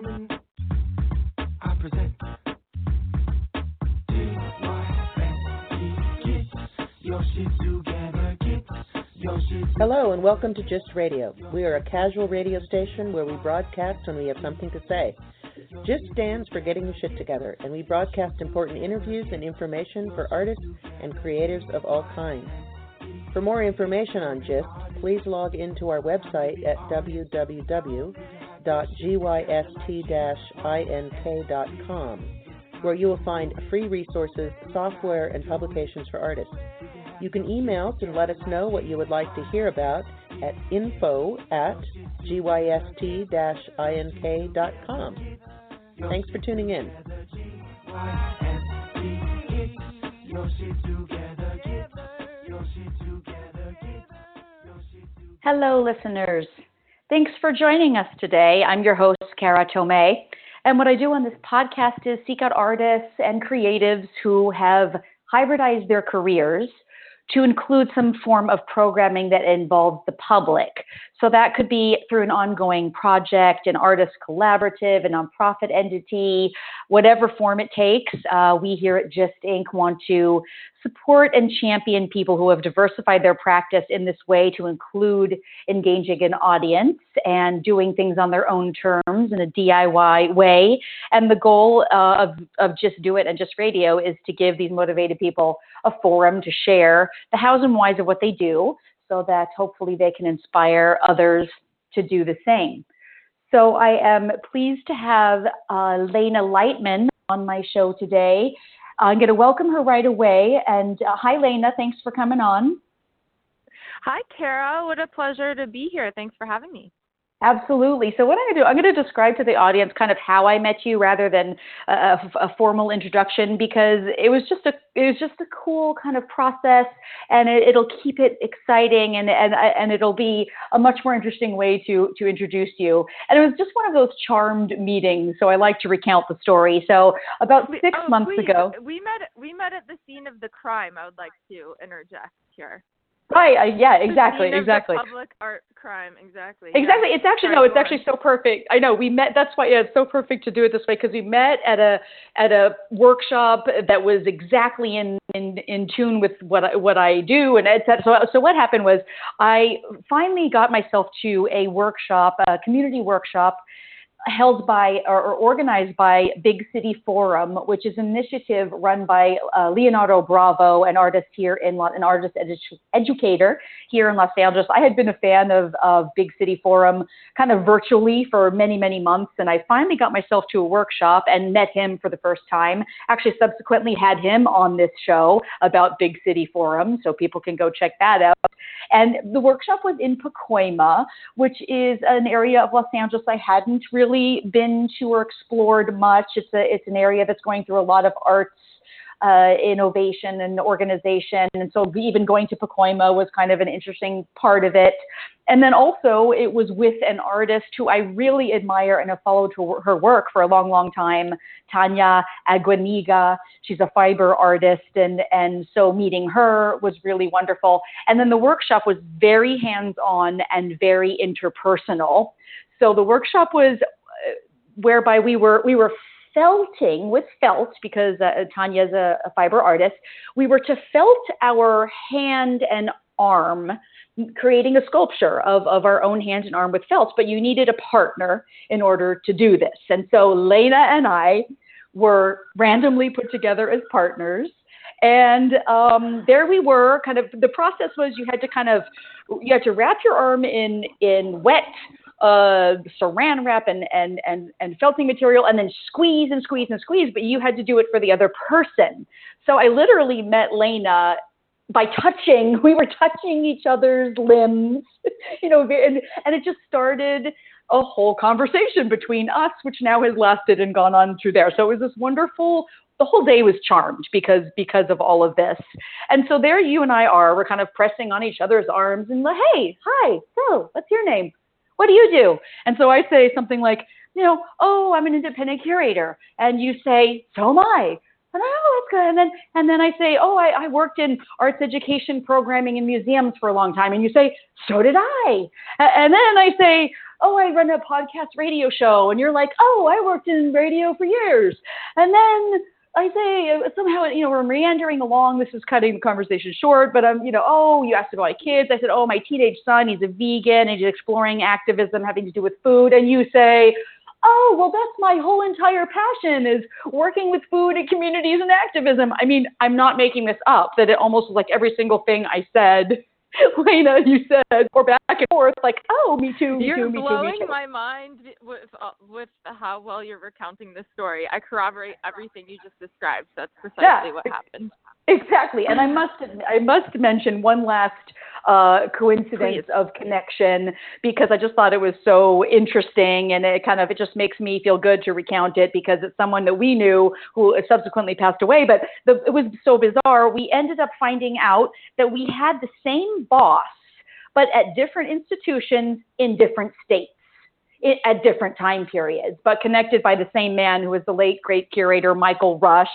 gentlemen, I present Hello and welcome to GYST Radio. We are a casual radio station where we broadcast when we have something to say. GYST stands for Getting Your Shit Together, and we broadcast important interviews and information for artists and creatives of all kinds. For more information on GYST, please log into our website at www.gyst-ink.com, where you will find free resources, software, and publications for artists. You can email to let us know what you would like to hear about at info at gyst-ink.com. Thanks for tuning in. Hello, listeners. Thanks for joining us today. I'm your host, Kara Tomei. And what I do on this podcast is seek out artists and creatives who have hybridized their careers to include some form of programming that involves the public. So that could be through an ongoing project, an artist collaborative, a nonprofit entity, whatever form it takes. Uh, we here at GYST Ink. want to support and champion people who have diversified their practice in this way to include engaging an audience and doing things on their own terms in a DIY way. And the goal uh, of, of Just Do It and GYST Radio is to give these motivated people a forum to share the hows and whys of what they do so that hopefully they can inspire others to do the same. So I am pleased to have uh, Lena Lightman on my show today. I'm going to welcome her right away. And uh, hi, Lena. Thanks for coming on. Hi, Kara. What a pleasure to be here. Thanks for having me. Absolutely. So what I'm going to do, I'm going to describe to the audience kind of how I met you rather than a, a, formal introduction because it was just a it was just a cool kind of process and it, will keep it exciting and, and and it'll be a much more interesting way to to introduce you. And it was just one of those charmed meetings, so I like to recount the story. So about six oh, months we, ago, we met we met at the scene of the crime. I would like to interject here. Right. Uh, yeah. Exactly. Exactly. public art crime. Exactly. Exactly. Yeah. It's actually no. It's actually so perfect. I know we met. That's why yeah, it's so perfect to do it this way because we met at a at a workshop that was exactly in in, in tune with what I, what I do and etc. So so what happened was I finally got myself to a workshop, a community workshop held by or, or, organized by Big City Forum, which is an initiative run by uh, Leonardo Bravo, an artist here in an artist edu- educator here in Los Angeles. I had been a fan of, of Big City Forum kind of virtually for many many months, and I finally got myself to a workshop and met him for the first time. Actually, subsequently had him on this show about Big City Forum, so people can go check that out. And the workshop was in Pacoima, which is an area of Los Angeles I hadn't really been to or explored much. It's a it's an area that's going through a lot of arts uh, innovation and organization. And so even going to Pacoima was kind of an interesting part of it. And then also it was with an artist who I really admire and have followed her, work for a long, long time, Tanya Aguiñiga. She's a fiber artist. And, and so meeting her was really wonderful. And then the workshop was very hands-on and very interpersonal. So the workshop was uh, whereby we were we were felting with felt because uh, Tanya's a, a fiber artist. We were to felt our hand and arm creating a sculpture of, of our own hand and arm with felt, but you needed a partner in order to do this. And so Lena and I were randomly put together as partners. And um, there we were. Kind of the process was you had to kind of you had to wrap your arm in in wet uh, saran wrap and, and, and, and felting material and then squeeze and squeeze and squeeze, but you had to do it for the other person. So I literally met Lena by touching, we were touching each other's limbs, you know, and, and it just started a whole conversation between us, which now has lasted and gone on through there. So it was this wonderful, the whole day was charmed because because of all of this. And so there you and I are, we're kind of pressing on each other's arms and like, hey, hi, so what's your name? What do you do? And so I say something like, you know, oh, I'm an independent curator. And you say, so am I. And oh, that's good. And then, and then I say, oh, I, I worked in arts education programming in museums for a long time. And you say, so did I. And then I say, oh, I run a podcast radio show. And you're like, oh, I worked in radio for years. And then I say somehow, you know, we're meandering along. This is cutting the conversation short, but I'm, you know, oh, you asked about my kids. I said, oh, my teenage son, he's a vegan and he's exploring activism having to do with food. And you say, oh, well, that's my whole entire passion is working with food and communities and activism. I mean, I'm not making this up, that it almost was like every single thing I said Lena, you said, or back and forth, like, oh, me too, me you're too, me too, blowing my mind with uh, with how well you're recounting this story. I corroborate everything you just described. So That's precisely Yeah. what happened. Exactly, and I must I must mention one last uh, coincidence Please. of connection because I just thought it was so interesting, and it kind of it just makes me feel good to recount it because it's someone that we knew who subsequently passed away. But the, it was so bizarre. We ended up finding out that we had the same boss, but at different institutions in different states. At different time periods, but connected by the same man who was the late great curator Michael Rush.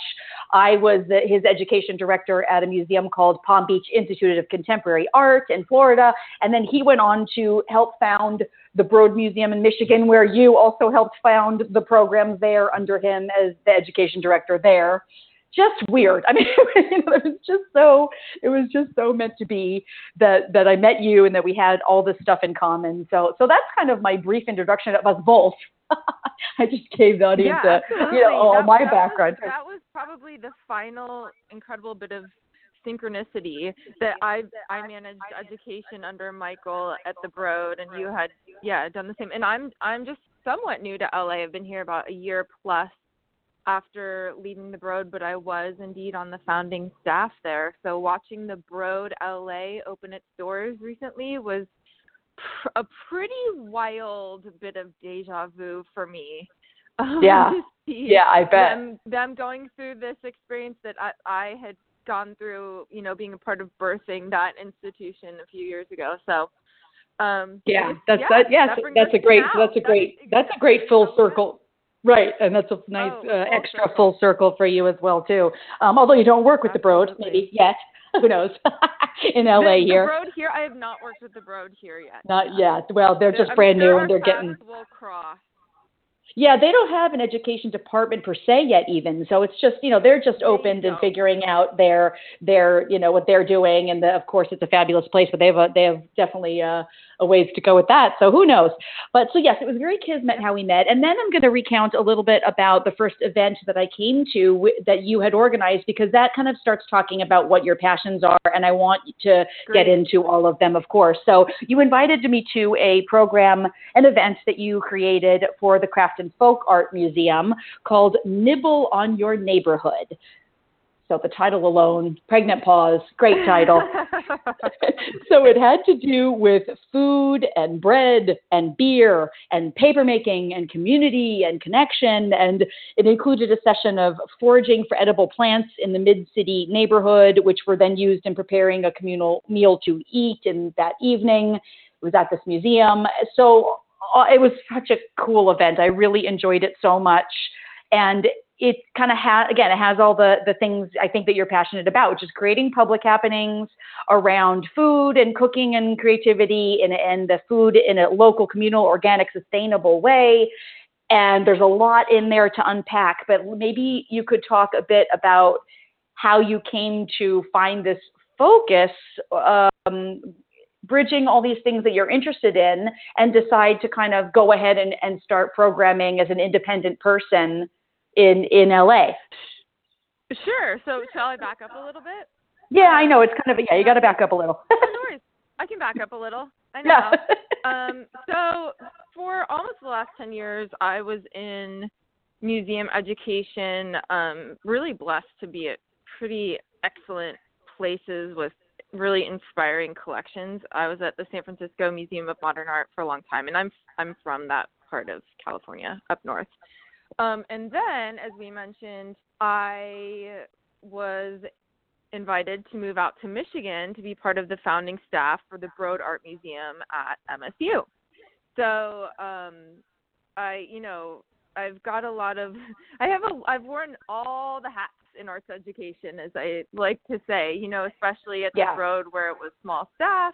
I was the, his education director at a museum called Palm Beach Institute of Contemporary Art in Florida. And then he went on to help found the Broad Museum in Michigan, where you also helped found the program there under him as the education director there. Just weird. I mean, you know, it was just so it was just so meant to be that that I met you and that we had all this stuff in common. So so that's kind of my brief introduction of us both. I just gave the audience yeah, a, you know all that, my that background. Was, that was probably the final incredible bit of synchronicity that I I managed education under Michael at the Broad, and you had yeah done the same. And I'm I'm just somewhat new to LA. I've been here about a year plus after leaving the Broad, but I was indeed on the founding staff there. So watching the Broad LA open its doors recently was pr- a pretty wild bit of deja vu for me. Um, Yeah. Yeah, I bet. them them going through this experience that I I had gone through, you know, being a part of birthing that institution a few years ago. So um Yeah, that's yeah, that. Yes, that that's a great. That's a great. That's a great full circle. Right, and that's a nice Oh, uh, extra circle. full circle for you as well too. Um, although you don't work with the Broad maybe yet, who knows? In LA the, here, The Broad here, I have not worked with the Broad here yet. not yet. Well, they're just I'm brand sure new and they're getting. will cross. Yeah, they don't have an education department per se yet, even. So it's just you know they're just opened and figuring out their their you know what they're doing, and the, of course it's a fabulous place, but they have a, they have definitely uh, a ways to go with that. So who knows? But so yes, it was very kismet how we met, and then I'm going to recount a little bit about the first event that I came to w- that you had organized because that kind of starts talking about what your passions are, and I want to get into all of them, of course. So you invited me to a program, an event that you created for the Craft and Folk Art Museum called Nibble on Your Neighborhood. So the title alone, pregnant pause, great title. so it had to do with food and bread and beer and paper making and community and connection. And it included a session of foraging for edible plants in the mid city neighborhood, which were then used in preparing a communal meal to eat in that evening. It was at this museum. So it was such a cool event. I really enjoyed it so much. And it kind of has again it has all the the things i think that you're passionate about which is creating public happenings around food and cooking and creativity and, and the food in a local communal organic sustainable way and there's a lot in there to unpack but maybe you could talk a bit about how you came to find this focus um, bridging all these things that you're interested in and decide to kind of go ahead and, and start programming as an independent person in in LA. Sure. So shall I back up a little bit? Yeah, I know it's kind of yeah. You got to back up a little. No worries. I can back up a little. I know. yeah. um, so for almost the last 10 years, I was in museum education, um, really blessed to be at pretty excellent places with really inspiring collections. I was at the San Francisco Museum of Modern Art for a long time, and I'm I'm from that part of California, up north. Um, and then, as we mentioned, I was invited to move out to Michigan to be part of the founding staff for the Broad Art Museum at MSU. So, um, I, you know, I've got a lot of, I have a, I've worn all the hats in arts education, as I like to say, you know, especially at the Broad where it was small staff.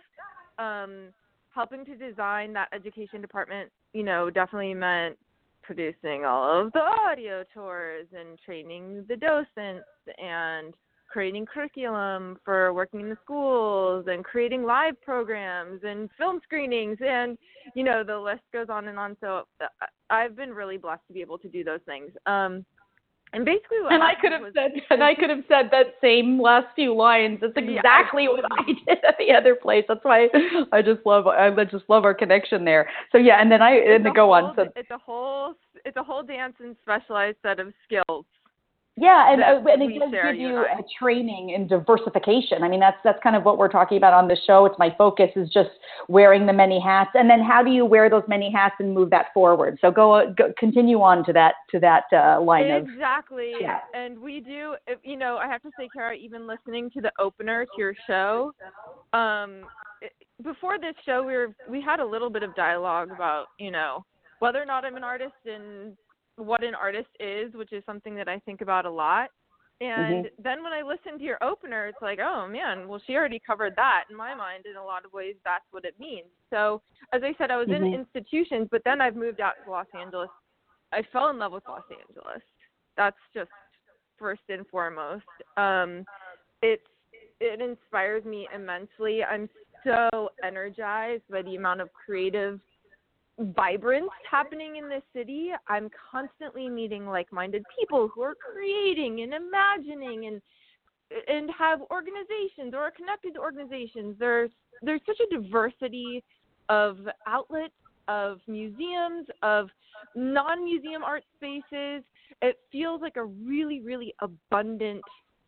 Um, helping to design that education department, you know, definitely meant producing all of the audio tours and training the docents and creating curriculum for working in the schools and creating live programs and film screenings and you know the list goes on and on. So uh, i've been really blessed to be able to do those things. Um and basically what and I could have said and I could have said that same last few lines. That's exactly yeah. what I did at the other place. That's why I just love I just love our connection there. So yeah, and then I and then go whole, on. So it's a whole it's a whole dance and specialized set of skills yeah, and, uh, and it does give you a training in diversification. I mean, that's that's kind of what we're talking about on the show. It's my focus is just wearing the many hats, and then how do you wear those many hats and move that forward? So go, go continue on to that to that uh, line exactly. of exactly. Yeah. And we do, you know, I have to say, Kara, even listening to the opener to your show, um, before this show, we were we had a little bit of dialogue about, you know, whether or not I'm an artist and what an artist is, which is something that I think about a lot. And mm-hmm. then when I listen to your opener, it's like, oh man, well, she already covered that. In my mind, in a lot of ways, that's what it means. So, as I said, I was mm-hmm. in institutions, but then I've moved out to Los Angeles. I fell in love with Los Angeles. That's just first and foremost. Um, it's it inspires me immensely. I'm so energized by the amount of creative vibrance happening in this city. I'm constantly meeting like-minded people who are creating and imagining and and have organizations or are connected to organizations. There's there's such a diversity of outlets, of museums, of non-museum art spaces. It feels like a really, really abundant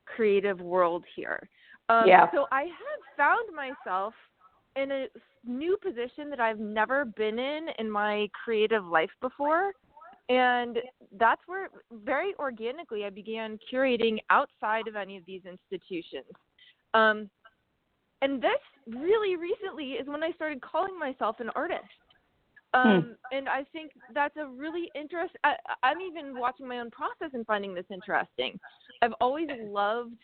creative world here. Um, yeah. So I have found myself in a new position that I've never been in in my creative life before. And that's where very organically I began curating outside of any of these institutions. Um, and this really recently is when I started calling myself an artist. Um, hmm. And I think that's a really interesting. I'm even watching my own process and finding this interesting. I've always loved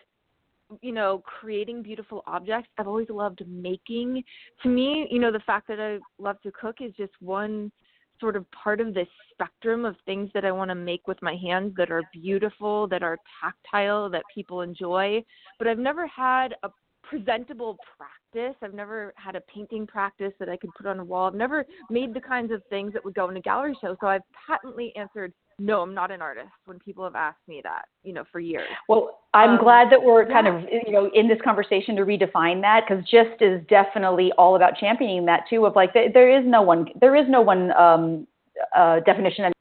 you know, creating beautiful objects. I've always loved making. To me, you know, the fact that I love to cook is just one sort of part of this spectrum of things that I want to make with my hands that are beautiful, that are tactile, that people enjoy. But I've never had a presentable practice. I've never had a painting practice that I could put on a wall. I've never made the kinds of things that would go in a gallery show. So I've patently answered no, I'm not an artist when people have asked me that, you know, for years. Well, I'm um, glad that we're kind of, you know, in this conversation to redefine that because GYST is definitely all about championing that too of like, there is no one, there is no one um, uh, definition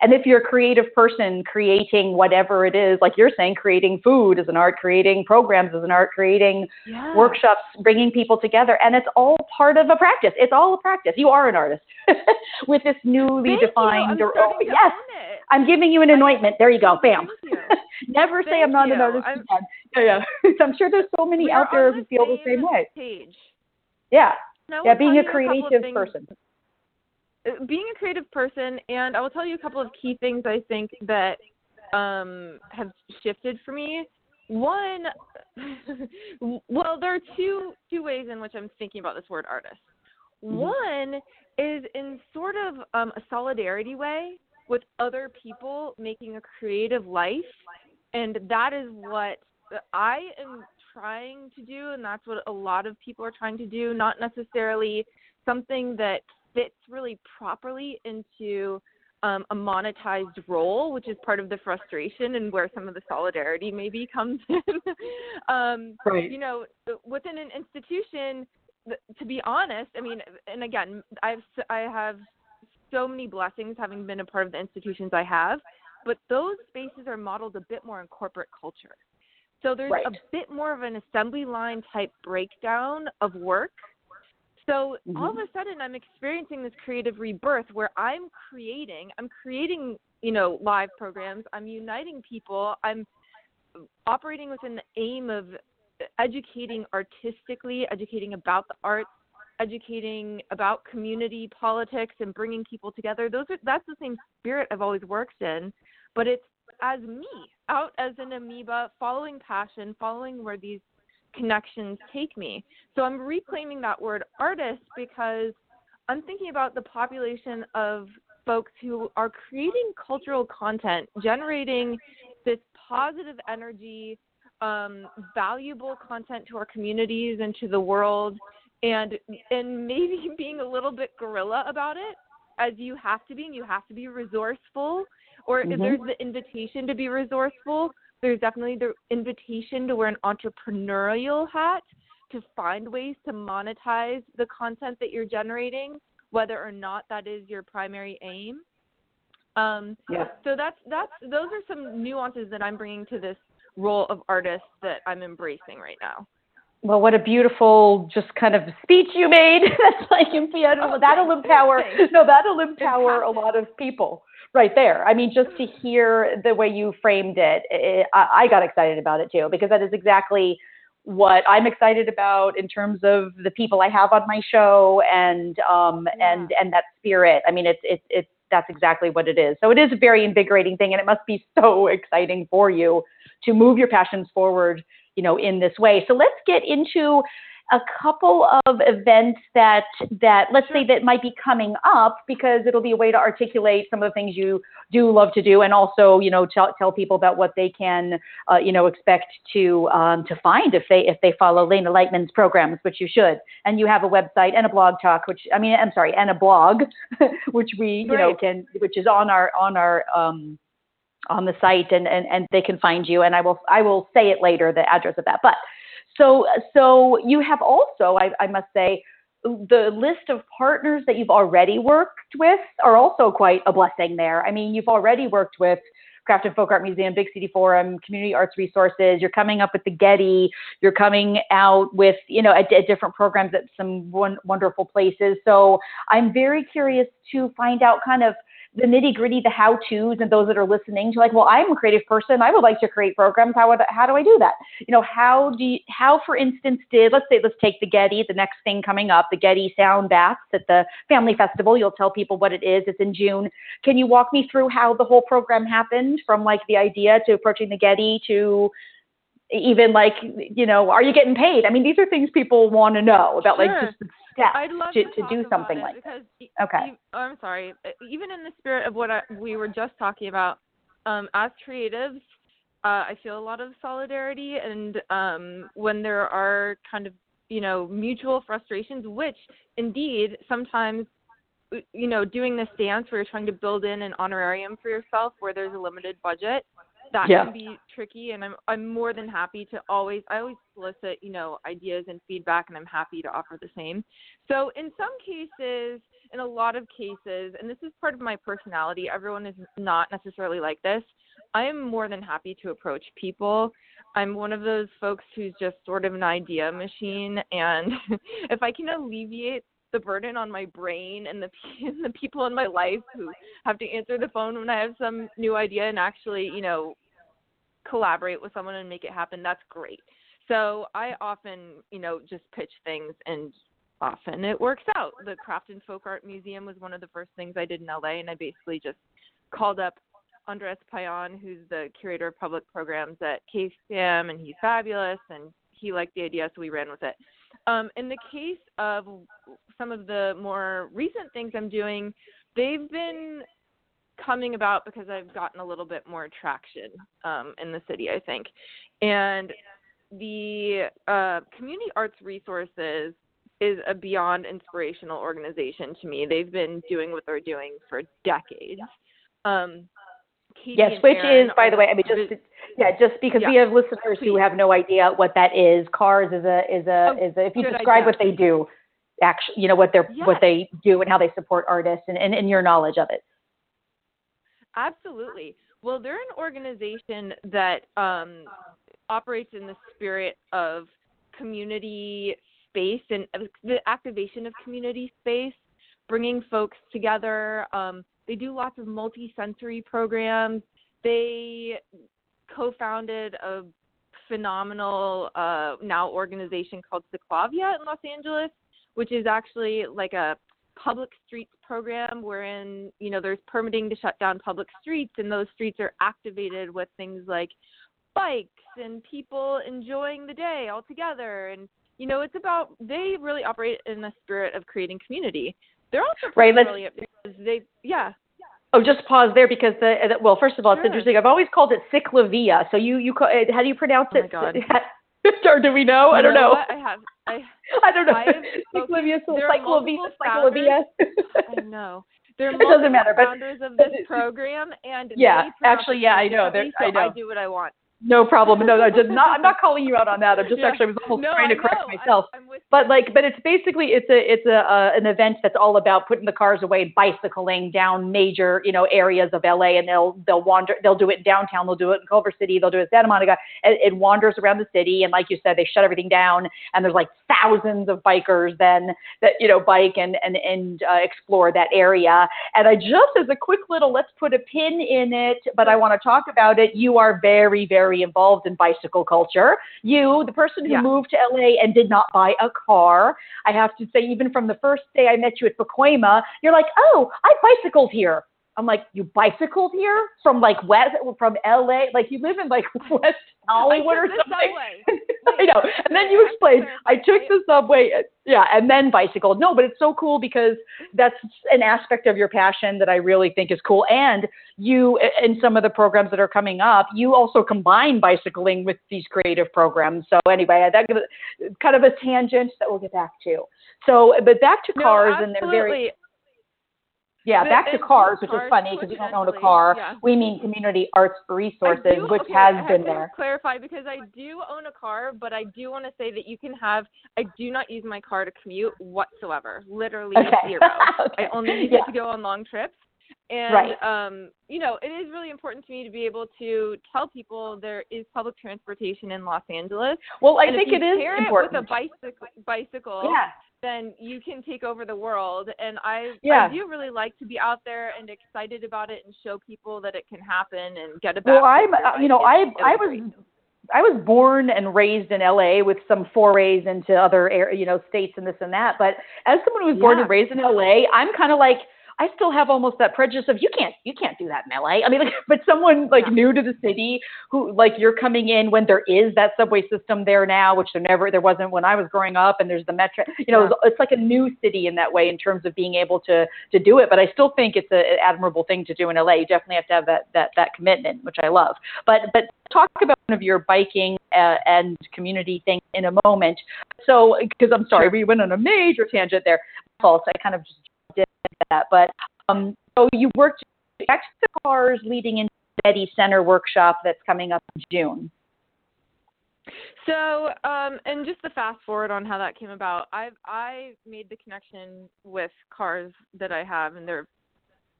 and if you're a creative person creating whatever it is, like you're saying, creating food is an art, creating programs is an art, creating yeah. workshops, bringing people together, and it's all part of a practice. It's all a practice. You are an artist with this newly Thank defined. You. I'm oh, yes, I'm giving you an anointment. There you go, bam. You. Never Thank say I'm not you. an artist I'm, again. Yeah, yeah. So I'm sure there's so many out there who feel the same way. Page. Yeah. Yeah, being a creative a person. Uh, being a creative person, and I will tell you a couple of key things I think that um, have shifted for me. One, well, there are two two ways in which I'm thinking about this word artist. Mm-hmm. One is in sort of um, a solidarity way with other people making a creative life, and that is what I am trying to do, and that's what a lot of people are trying to do. Not necessarily something that fits really properly into um, a monetized role, which is part of the frustration and where some of the solidarity maybe comes in. um, right. You know, within an institution, to be honest, I mean, and again, I've I have so many blessings having been a part of the institutions I have, but those spaces are modeled a bit more in corporate culture. So there's right. a bit more of an assembly line type breakdown of work so mm-hmm. all of a sudden, I'm experiencing this creative rebirth where I'm creating, I'm creating, you know, live programs. I'm uniting people. I'm operating within the aim of educating artistically, educating about the arts, educating about community politics, and bringing people together. Those are that's the same spirit I've always worked in, but it's as me out as an amoeba, following passion, following where these connections take me. So I'm reclaiming that word artist because I'm thinking about the population of folks who are creating cultural content, generating this positive energy, um, valuable content to our communities and to the world, and and maybe being a little bit guerrilla about it, as you have to be, and you have to be resourceful. Or Mhm. if there's the invitation to be resourceful, there's definitely the invitation to wear an entrepreneurial hat to find ways to monetize the content that you're generating, whether or not that is your primary aim. Um, Yeah. so that's that's those are some nuances that I'm bringing to this role of artist that I'm embracing right now. Well, what a beautiful, just kind of speech you made. That's like, Oh, that'll empower. No, that'll empower a lot of people right there. I mean, just to hear the way you framed it, it I, I got excited about it too because that is exactly what I'm excited about in terms of the people I have on my show and um and and that spirit. I mean, it's it's it's that's exactly what it is. So it is a very invigorating thing, and it must be so exciting for you to move your passions forward you know in this way so let's get into a couple of events that that let's say that might be coming up because it'll be a way to articulate some of the things you do love to do and also you know tell, tell people about what they can uh, you know expect to um, to find if they if they follow Lena Lightman's programs which you should. And you have a website and a blog talk which I mean I'm sorry and a blog which we you know can which is on our on our um, on the site and, and, and they can find you. And I will I will say it later the address of that. But so so you have also I, I must say the list of partners that you've already worked with are also quite a blessing there I mean you've already worked with Craft and Folk Art Museum, Big City Forum, Community Arts Resources. You're coming up with the Getty. You're coming out with, you know, at, at different programs at some won- wonderful places. So I'm very curious to find out kind of the nitty gritty, the how tos, and those that are listening to like, well, I'm a creative person. I would like to create programs. How would how do I do that? You know, how do you, how, for instance, did let's say let's take the Getty, the next thing coming up, the Getty Sound Baths at the Family Festival. You'll tell people what it is. It's in June. Can you walk me through how the whole program happened, from like the idea to approaching the Getty to even like you know, are you getting paid? I mean, these are things people want to know about, like Sure. just the steps I'd love to, to, to do something like because Okay. e- oh, I'm sorry. Even in the spirit of what I, we were just talking about, um, as creatives, uh, I feel a lot of solidarity, and um, when there are kind of you know mutual frustrations, which indeed sometimes you know doing this dance where you're trying to build in an honorarium for yourself where there's a limited budget that Yeah. can be tricky and I'm I'm more than happy to always I always solicit, you know, ideas and feedback and I'm happy to offer the same. So in some cases, in a lot of cases, and this is part of my personality, everyone is not necessarily like this. I am more than happy to approach people. I'm one of those folks who's just sort of an idea machine and if I can alleviate the burden on my brain and the and the people in my life who have to answer the phone when I have some new idea and actually, you know, collaborate with someone and make it happen, that's great. So I often, you know, just pitch things and often it works out. The Craft and Folk Art Museum was one of the first things I did in LA and I basically just called up Andres Payan, who's the curator of public programs at KCM and he's fabulous and he liked the idea so we ran with it. Um, in the case of some of the more recent things I'm doing, they've been coming about because I've gotten a little bit more traction um, in the city, I think. And the uh, Community Arts Resources is a beyond inspirational organization to me. They've been doing what they're doing for decades. Um, Yes, which Aaron is, by the way, I mean, just to, yeah, just because we have listeners who have no idea what that is. CARS is a is a Oh, is a. If you describe idea. what they do, actually, you know what they're what they do and how they support artists and, and, and your knowledge of it. Absolutely. Well, they're an organization that um, operates in the spirit of community space and uh, the activation of community space, bringing folks together. Um, they do lots of multi-sensory programs. They co-founded a phenomenal uh, now organization called Ciclavia in Los Angeles, which is actually like a public streets program wherein you know there's permitting to shut down public streets and those streets are activated with things like bikes and people enjoying the day all together and you know it's about they really operate in the spirit of creating community they're also Right, let's- brilliant because they yeah Oh, just pause there because the well, first of all, it's Sure. interesting. I've always called it cyclovia. So you you call, how do you pronounce Oh my it? Or do we know? I don't know. what? I have I I don't know. I have cyclovia, so there are cyclovia, cyclovia. I know. There are It doesn't matter, but- founders of this program, and Yeah, actually, yeah, I know. There- so I know. do what I want. No problem. No, no, just not. I'm not calling you out on that. I'm just Yeah. actually I was almost no, trying to correct myself. I'm, with But like, but it's basically it's a it's a uh, an event that's all about putting the cars away, and bicycling down major you know areas of LA, and they'll they'll wander. They'll do it in downtown. They'll do it in Culver City. They'll do it in Santa Monica. It, it wanders around the city, and like you said, they shut everything down, and there's like thousands of bikers then that you know bike and and and uh, explore that area. And I just as a quick little let's put a pin in it, but I want to talk about it. You are very very involved in bicycle culture. You, the person who Yeah. moved to LA and did not buy a car, I have to say, even from the first day I met you at Pacoima, you're like, oh, I bicycled here. I'm like, you bicycled here from like west from LA, like you live in like West Hollywood or something. I know. And then you explained, I took the subway, yeah, and then bicycled. No, but it's so cool because that's an aspect of your passion that I really think is cool. And you, in some of the programs that are coming up, you also combine bicycling with these creative programs. So anyway, that kind of a tangent that we'll get back to. So, but back to No, cars, and they're very. Yeah, The- back to cars, which is funny because you don't own a car. yeah. We mean community arts resources, do- which okay, has have been to there. Clarify because I do own a car, but I do want to say that you can have. I do not use my car to commute whatsoever. Literally Okay. zero. okay. I only use yeah. it to go on long trips. And Right. um, you know, it is really important to me to be able to tell people there is public transportation in Los Angeles. Well, I and think it is important. it with a bicycle, bicycle, yeah. Then you can take over the world. And I, Yeah. I do really like to be out there and excited about it and show people that it can happen and get a Well, I'm, uh, you know. I I was great. I was born and raised in LA with some forays into other air, you know, states and this and that. But as someone who was born Yeah. and raised in LA, I'm kind of like I still have almost that prejudice of you can't you can't do that in LA. I mean, like, but someone like Yeah. new to the city who like you're coming in when there is that subway system there now, which there never there wasn't when I was growing up, and there's the metro. You know, Yeah. it's, it's like a new city in that way in terms of being able to to do it. But I still think it's a, an admirable thing to do in LA. You definitely have to have that that that commitment, which I love. But but talk about one of your biking uh, and community thing in a moment. So because I'm sorry, we went on a major tangent there. False. I kind of just that. But um, so you worked next to CARS leading into the Getty Center workshop that's coming up in June. So, um, and just the fast forward on how that came about, I've I made the connection with CARS that I have, and they're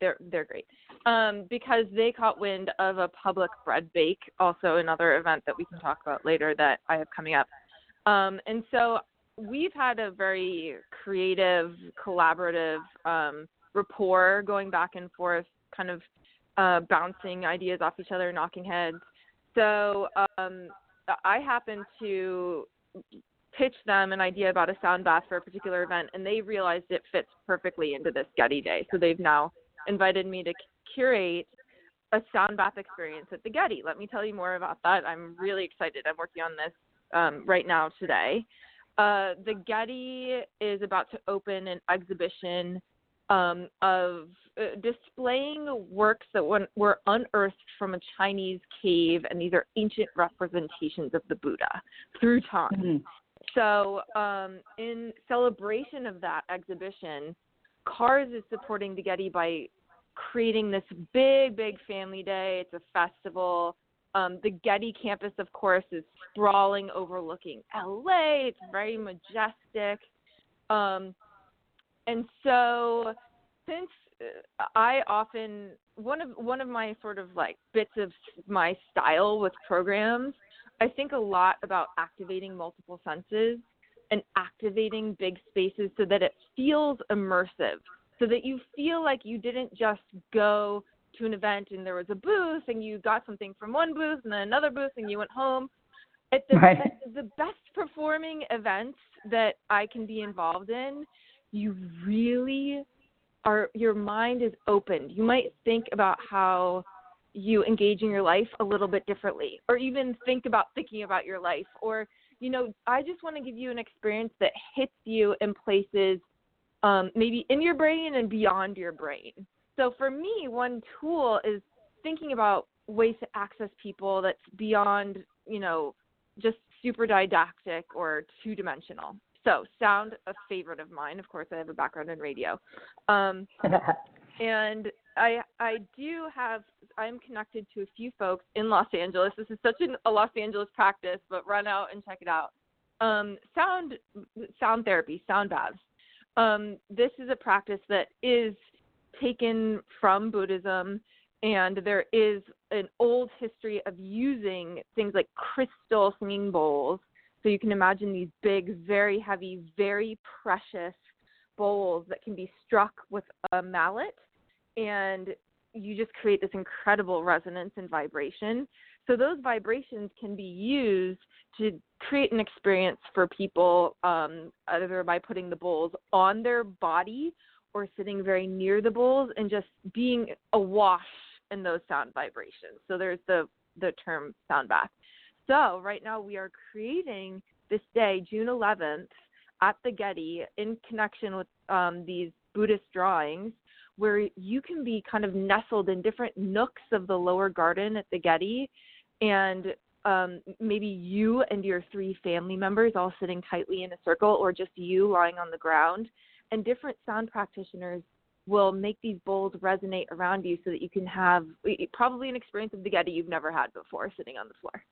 they're they're great um, because they caught wind of a public bread bake, also another event that we can talk about later that I have coming up. Um, and so we've had a very creative, collaborative um, rapport going back and forth, kind of uh, bouncing ideas off each other, knocking heads. So um, I happened to pitch them an idea about a sound bath for a particular event, and they realized it fits perfectly into this Getty Day. So they've now invited me to curate a sound bath experience at the Getty. Let me tell you more about that. I'm really excited. I'm working on this um, right now today. Uh, the Getty is about to open an exhibition um, of uh, displaying works that were, were unearthed from a Chinese cave, and these are ancient representations of the Buddha through time. Mm-hmm. So, um, in celebration of that exhibition, CARS is supporting the Getty by creating this big, big family day. It's a festival. Um, the Getty campus, of course, is sprawling, overlooking LA. It's very majestic. Um, and so, since uh, I often one of one of my sort of like bits of my style with programs, I think a lot about activating multiple senses and activating big spaces so that it feels immersive, so that you feel like you didn't just go to an event and there was a booth and you got something from one booth and then another booth and you went home. At the, Right. at the best performing events that I can be involved in, you really are your mind is opened. You might think about how you engage in your life a little bit differently or even think about thinking about your life or you know i just want to give you an experience that hits you in places um, maybe in your brain and beyond your brain so for me one tool is thinking about ways to access people that's beyond you know just super didactic or two dimensional so sound a favorite of mine of course i have a background in radio um, and I I do have I'm connected to a few folks in Los Angeles. This is such an, a Los Angeles practice, but run out and check it out. Um, sound sound therapy, sound baths. Um, this is a practice that is taken from Buddhism, and there is an old history of using things like crystal singing bowls. So you can imagine these big, very heavy, very precious bowls that can be struck with a mallet and you just create this incredible resonance and vibration. So those vibrations can be used to create an experience for people, um, either by putting the bowls on their body or sitting very near the bowls and just being awash in those sound vibrations. So there's the the term sound bath. So right now we are creating this day, June 11th, at the Getty, in connection with um, these Buddhist drawings where you can be kind of nestled in different nooks of the lower garden at the Getty and um, maybe you and your three family members all sitting tightly in a circle or just you lying on the ground and different sound practitioners will make these bowls resonate around you so that you can have probably an experience of the Getty you've never had before sitting on the floor.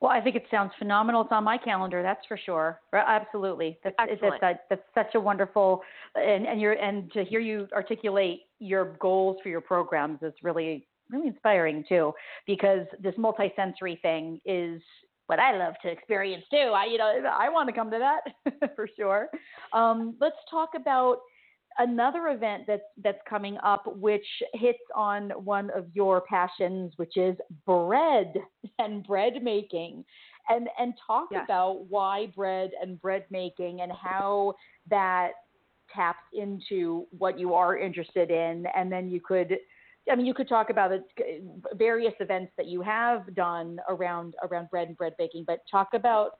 Well, I think it sounds phenomenal. It's on my calendar, that's for sure. Absolutely, that's Excellent. that's, that's such a wonderful, and and and to hear you articulate your goals for your programs is really really inspiring too. Because this multisensory thing is what I love to experience too. I you know I want to come to that for sure. Um, let's talk about another event that's that's coming up which hits on one of your passions which is bread and bread making and and talk yes. about why bread and bread making and how that taps into what you are interested in and then you could I mean, you could talk about it, various events that you have done around around bread and bread baking, but talk about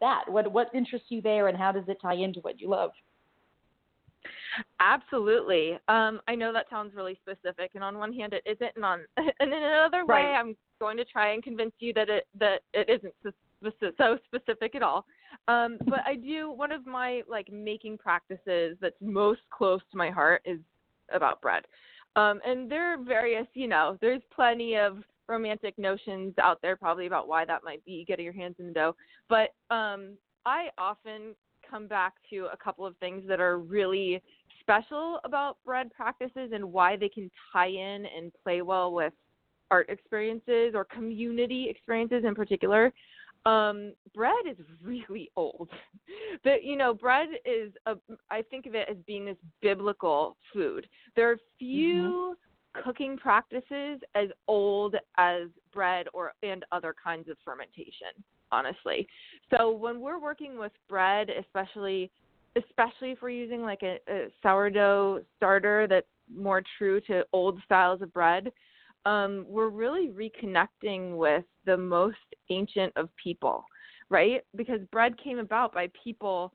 that. What what interests you there, and how does it tie into what you love? Absolutely. Um, I know that sounds really specific, and on one hand, it isn't, and on and in another way, right. I'm going to try and convince you that it that it isn't so, so specific at all. Um, but I do one of my like making practices that's most close to my heart is about bread, um, and there are various, you know, there's plenty of romantic notions out there probably about why that might be getting your hands in the dough, but um, I often come back to a couple of things that are really special about bread practices and why they can tie in and play well with art experiences or community experiences in particular. Um, bread is really old. but you know, bread is a I think of it as being this biblical food. There are few mm-hmm. cooking practices as old as bread or and other kinds of fermentation honestly. So when we're working with bread, especially especially if we're using like a, a sourdough starter that's more true to old styles of bread, um, we're really reconnecting with the most ancient of people, right? Because bread came about by people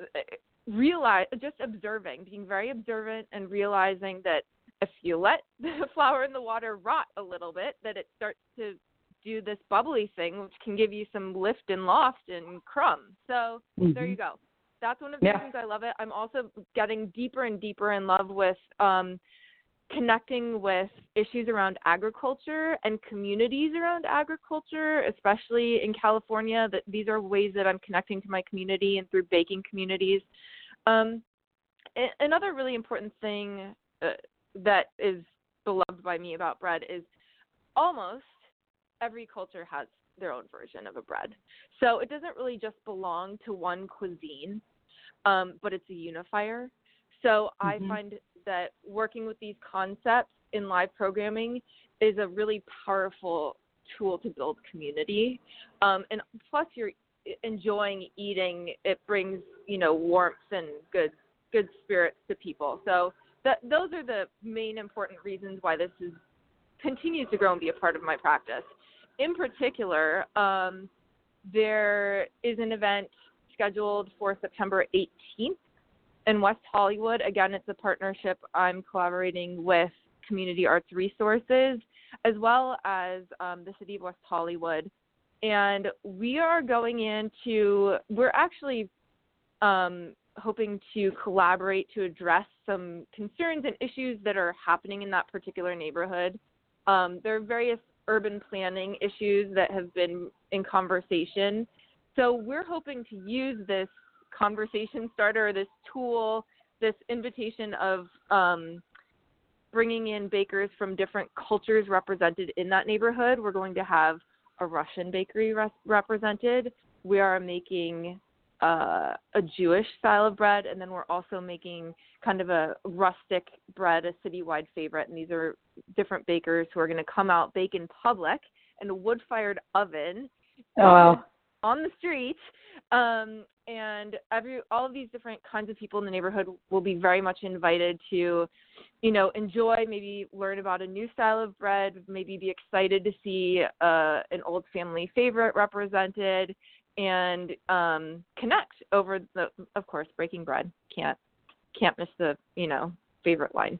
uh, realize just observing, being very observant and realizing that if you let the flour in the water rot a little bit, that it starts to do this bubbly thing, which can give you some lift and loft and crumb. So mm-hmm. there you go. That's one of the yeah. reasons I love it. I'm also getting deeper and deeper in love with um, connecting with issues around agriculture and communities around agriculture, especially in California. That these are ways that I'm connecting to my community and through baking communities. Um, another really important thing uh, that is beloved by me about bread is almost every culture has their own version of a bread. So it doesn't really just belong to one cuisine, um, but it's a unifier. So mm-hmm. I find that working with these concepts in live programming is a really powerful tool to build community. Um, and plus, you're enjoying eating. It brings you know warmth and good good spirits to people. So that those are the main important reasons why this is continues to grow and be a part of my practice. In particular, um, there is an event scheduled for September 18th in West Hollywood. Again, it's a partnership. I'm collaborating with Community Arts Resources as well as um, the City of West Hollywood. And we are going into, we're actually um, hoping to collaborate to address some concerns and issues that are happening in that particular neighborhood. Um, there are various urban planning issues that have been in conversation. So we're hoping to use this conversation starter, this tool, this invitation of um, bringing in bakers from different cultures represented in that neighborhood. We're going to have a Russian bakery res- represented. We are making uh, a Jewish style of bread, and then we're also making kind of a rustic bread, a citywide favorite. And these are different bakers who are going to come out, bake in public in a wood fired oven. Oh, wow. On the street, um, and every all of these different kinds of people in the neighborhood will be very much invited to, you know, enjoy, maybe learn about a new style of bread, maybe be excited to see uh, an old family favorite represented, and um, connect over the, of course, breaking bread. Can't can't miss the you know favorite line.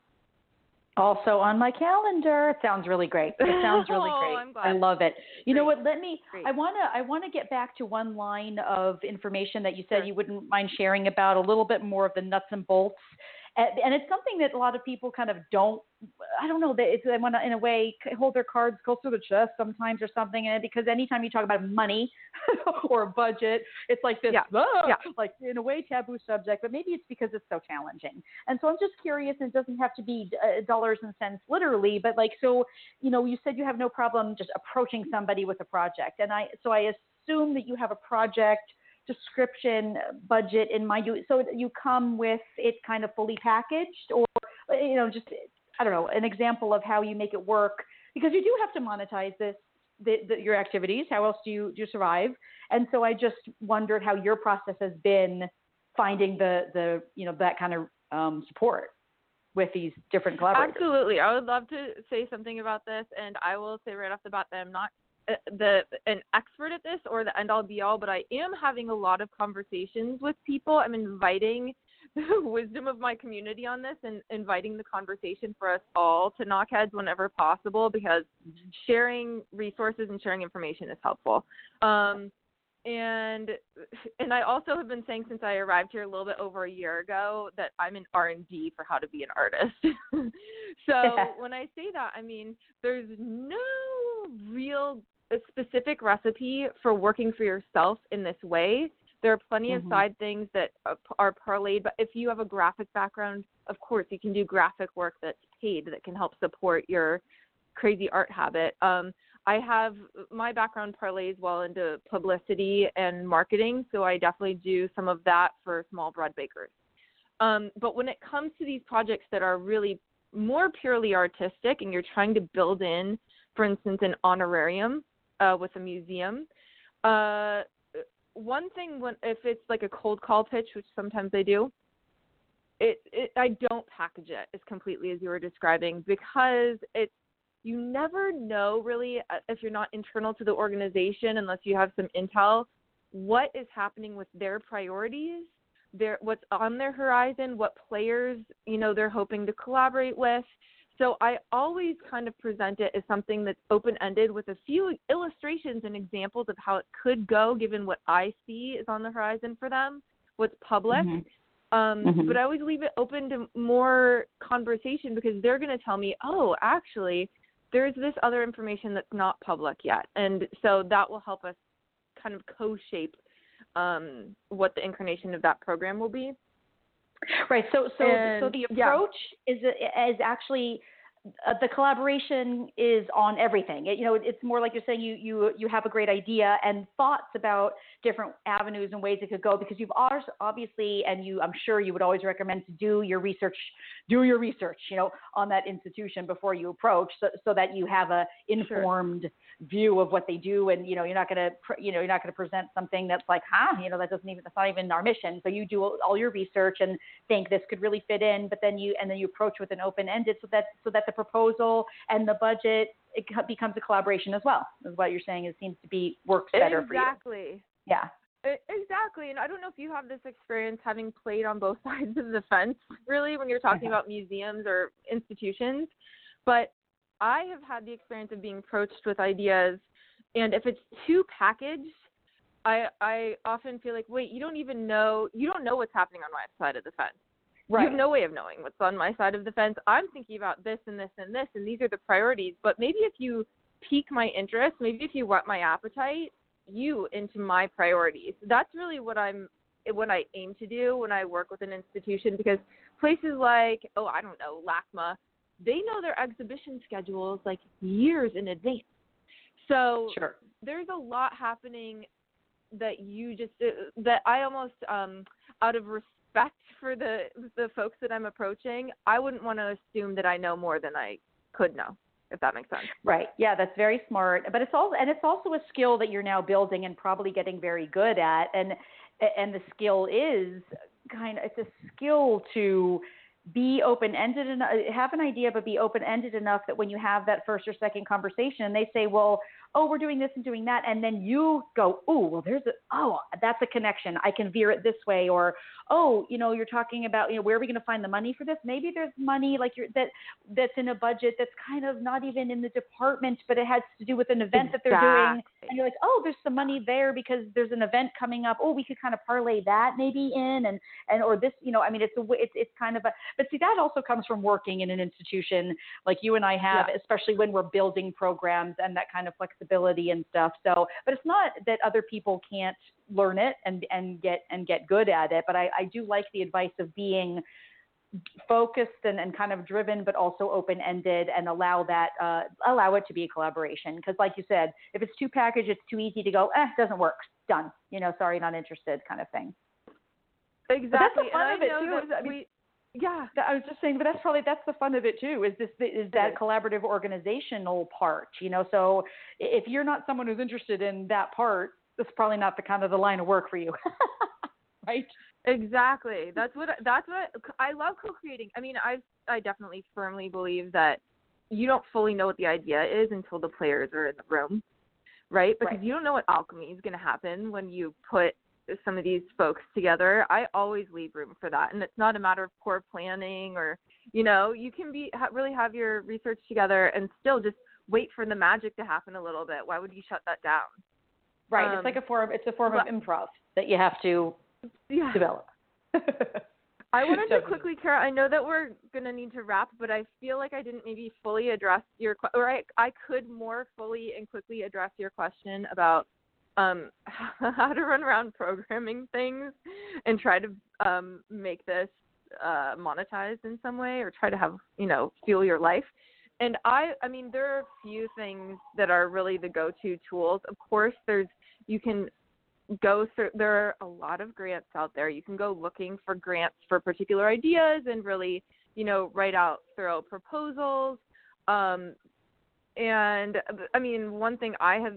Also on my calendar. It sounds really great. It sounds really oh, great. I love it. You Great. know what? Let me. Great. I wanna. I wanna get back to one line of information that you said Sure. you wouldn't mind sharing about a little bit more of the nuts and bolts. And, it's something that a lot of people kind of don't. I don't know that it's, they want to, in a way, hold their cards close to the chest sometimes or something. And because anytime you talk about money or a budget, it's like this, Yeah. "Ah," Yeah. like in a way, taboo subject. But maybe it's because it's so challenging. And so I'm just curious. And it doesn't have to be uh, dollars and cents literally, but like so. You know, you said you have no problem just approaching somebody with a project, and I so I assume that you have a project description budget in mind. You so you come with it kind of fully packaged or you know just i don't know an example of how you make it work because you do have to monetize this the, the, your activities. How else do you do you survive? And so i just wondered how your process has been finding the the you know that kind of um, support with these different collaborators. Absolutely, I would love to say something about this, and I will say right off the bat that I'm not the an expert at this or the end all be all, but I am having a lot of conversations with people. I'm inviting the wisdom of my community on this and inviting the conversation for us all to knock heads whenever possible because sharing resources and sharing information is helpful. Um, and and I also have been saying since I arrived here a little bit over a year ago that I'm in R and D for how to be an artist. so when I say that, I mean there's no real uh, specific recipe for working for yourself in this way. There are plenty Mhm. of side things that are are parlayed, but if you have a graphic background, of course you can do graphic work that's paid that can help support your crazy art habit. Um, I have my background parlays well into publicity and marketing, so I definitely do some of that for small bread bakers. Um, but when it comes to these projects that are really more purely artistic and you're trying to build in, for instance, an honorarium uh, with a museum, uh, one thing when if it's like a cold call pitch, which sometimes I do, it, it I don't package it as completely as you were describing because it's you never know really uh, if you're not internal to the organization unless you have some intel what is happening with their priorities their what's on their horizon what players you know they're hoping to collaborate with so i always kind of present it as something that's open ended with a few illustrations and examples of how it could go given what i see is on the horizon for them what's public Mhm. um, Mhm. but I always leave it open to more conversation because they're going to tell me, oh, actually, there's this other information that's not public yet, and so that will help us kind of co-shape um, what the incarnation of that program will be. Right. So so so And- the yeah. approach is is actually uh, the collaboration is on everything. It, you know, it's more like you're saying you you you have a great idea and thoughts about different avenues and ways it could go because you've obviously and you I'm sure you would always recommend to do your research do your research you know on that institution before you approach so, so that you have a informed view of what they do. And you know you're not going to you know you're not to present something that's like huh you know that doesn't even that's not even our mission. So you do all your research and think this could really fit in but then you and then you approach with an open ended so that so that the proposal and the budget it becomes a collaboration as well. Is what you're saying. It seems to be works better exactly. for you. Exactly. Yeah. Exactly. And I don't know if you have this experience having played on both sides of the fence, really, when you're talking Mm-hmm. about museums or institutions. But I have had the experience of being approached with ideas, and if it's too packaged, I I often feel like, wait, you don't even know you don't know what's happening on my side of the fence. Right. You have no way of knowing what's on my side of the fence. I'm thinking about this and this and this, and these are the priorities. But maybe if you pique my interest, maybe if you whet my appetite, you into my priorities. That's really what I'm what I aim to do when I work with an institution because places like oh I don't know LACMA, they know their exhibition schedules like years in advance. So Sure. there's a lot happening that you just uh, that I almost um out of respect for the the folks that I'm approaching, I wouldn't want to assume that I know more than I could know, if that makes sense. Right. Yeah, that's very smart. But it's also and it's also a skill that you're now building and probably getting very good at. And and the skill is kind of it's a skill to be open ended and have an idea but be open ended enough that when you have that first or second conversation and they say well oh we're doing this and doing that and then you go oh well there's a oh that's a connection. I can veer it this way or oh you know you're talking about you know where are we going to find the money for this? Maybe there's money like you're that that's in a budget that's kind of not even in the department but it has to do with an event that they're doing. And you're like oh there's some money there because there's an event coming up. Oh we could kind of parlay that maybe in and and or this you know i mean it's a, it's it's kind of a but see that also comes from working in an institution like you and i have Yeah. especially when we're building programs and that kind of flexibility and stuff so but it's not that other people can't learn it and and get and get good at it but i i do like the advice of being focused and, and kind of driven, but also open ended and allow that, uh, allow it to be a collaboration. Because, like you said, if it's too packaged, it's too easy to go, eh, doesn't work, done. You know, sorry, not interested, kind of thing. Exactly. fun and of I it, know too, that I mean- we, yeah. I was just saying, but that's probably that's the fun of it too. Is this is that collaborative organizational part? You know, so if you're not someone who's interested in that part, that's probably not the kind of the line of work for you, right? Exactly. That's what that's what I love co-creating. I mean, I I definitely firmly believe that you don't fully know what the idea is until the players are in the room, right? Because Right. you don't know what alchemy is going to happen when you put some of these folks together. I always leave room for that, and it's not a matter of poor planning or you know you can be ha- really have your research together and still just wait for the magic to happen a little bit. Why would you shut that down? Right. Um, it's like a form. It's a form but- of improv that you have to Yeah. develop. I wanted to quickly, Kara. I know that we're gonna need to wrap, but I feel like I didn't maybe fully address your or I I could more fully and quickly address your question about um how to run around programming things and try to um make this uh monetized in some way or try to have you know fuel your life. And I I mean there are a few things that are really the go-to tools. Of course, there's you can go through there are a lot of grants out there you can go looking for grants for particular ideas and really you know write out thorough proposals um and uh, i mean one thing i have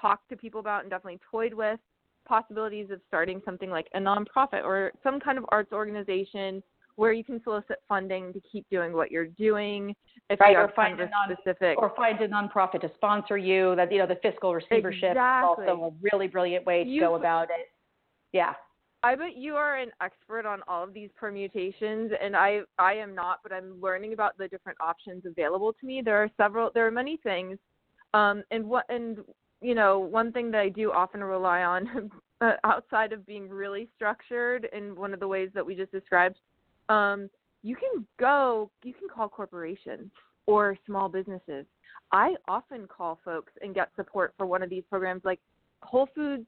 talked to people about and definitely toyed with possibilities of starting something like a nonprofit or some kind of arts organization where you can solicit funding to keep doing what you're doing if Right, you or find a non- specific or find a nonprofit to sponsor you. That you know the fiscal receivership Exactly. is also a really brilliant way to You- go about it. Yeah. I bet you are an expert on all of these permutations, and I I am not, but I'm learning about the different options available to me. There are several, there are many things, um, and what and you know one thing that I do often rely on uh, outside of being really structured in one of the ways that we just described, um, you can go, you can call corporations or small businesses. I often call folks and get support for one of these programs, like Whole Foods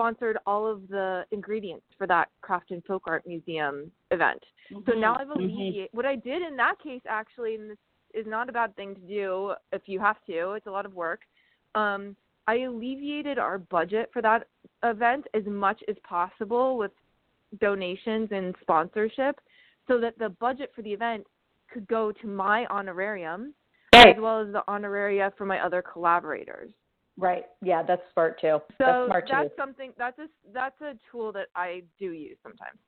sponsored all of the ingredients for that craft and folk art museum event. So now I've alleviated what I did in that case actually, and this is not a bad thing to do if you have to. It's a lot of work. Um, I alleviated our budget for that event as much as possible with donations and sponsorship, so that the budget for the event could go to my honorarium Right. as well as the honoraria for my other collaborators. Right. Yeah, that's smart too. So that's smart that's do. something that's a that's a tool that I do use sometimes.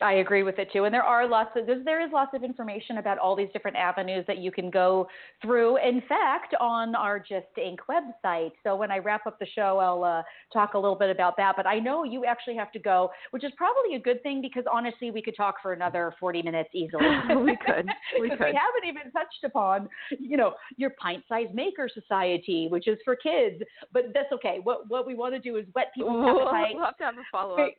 I agree with it too. And there are lots of there is lots of information about all these different avenues that you can go through. In fact, on our GYST Ink website. So when I wrap up the show, I'll uh, talk a little bit about that. But I know you actually have to go, which is probably a good thing because honestly, we could talk for another 40 minutes easily. we could. We could. we haven't even touched upon, you know, your pint-sized maker society, which is for kids. But that's okay. What what we want to do is wet people's appetite. We'll have to have a follow-up.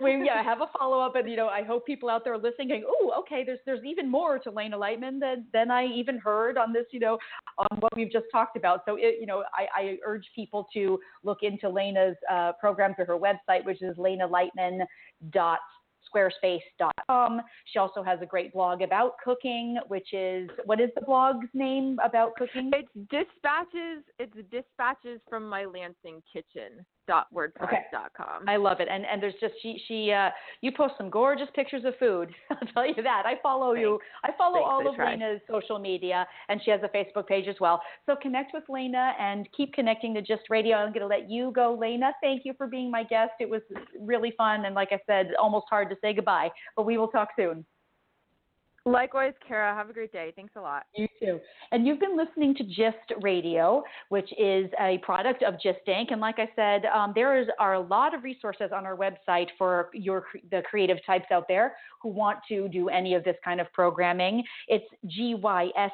We yeah have a follow up and you know I hope people out there are listening going oh okay there's there's even more to Lena Lightman than than I even heard on this you know on what we've just talked about so it, you know I, I urge people to look into Lena's uh, program through her website which is lenalightman dot squarespace.com. She also has a great blog about cooking, which is what is the blog's name about cooking? It's dispatches. It's dispatches from my Lansing kitchen dot wordpress.com. I love it. And and there's just she she uh you post some gorgeous pictures of food. I'll tell you that. I follow Thanks. you. I follow Thanks, all of try. Lena's social media and she has a Facebook page as well. So connect with Lena and keep connecting to GYST Radio. I'm going to let you go, Lena. Thank you for being my guest. It was really fun and like I said, almost hard to say goodbye, but we will talk soon. Likewise, Kara. Have a great day. Thanks a lot. You too. And you've been listening to GYST Radio, which is a product of GYST Ink. And like I said, um, there is, are a lot of resources on our website for your the creative types out there who want to do any of this kind of programming. It's gyst-ink.com,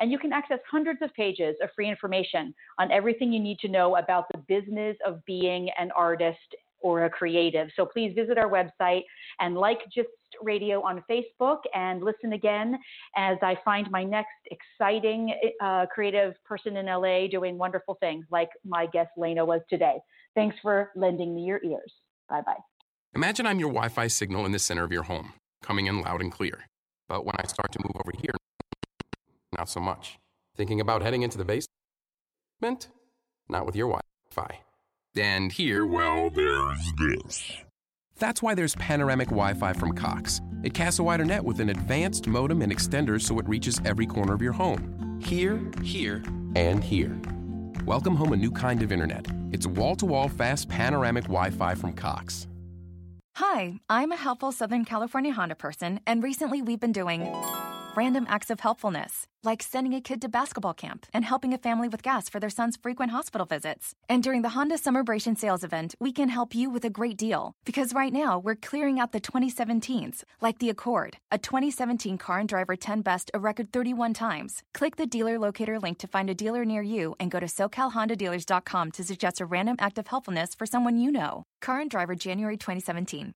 and you can access hundreds of pages of free information on everything you need to know about the business of being an artist or a creative. So please visit our website and like GYST Radio on Facebook and listen again as I find my next exciting uh, creative person in LA doing wonderful things like my guest Lena was today. Thanks for lending me your ears. Bye bye. Imagine I'm your Wi Fi signal in the center of your home, coming in loud and clear. But when I start to move over here, not so much. Thinking about heading into the basement? Not with your Wi Fi. And here, well, there's this. That's why there's panoramic Wi Fi from Cox. It casts a wider net with an advanced modem and extenders so it reaches every corner of your home. Here, here, and here. Welcome home a new kind of internet. It's wall to wall fast panoramic Wi Fi from Cox. Hi, I'm a helpful Southern California Honda person, and recently we've been doing random acts of helpfulness, like sending a kid to basketball camp and helping a family with gas for their son's frequent hospital visits. And during the Honda Summerbration sales event, we can help you with a great deal. Because right now, we're clearing out the 2017s, like the Accord, a 2017 car and driver 10 best a record 31 times. Click the dealer locator link to find a dealer near you and go to SoCalHondaDealers.com to suggest a random act of helpfulness for someone you know. Car and driver January 2017.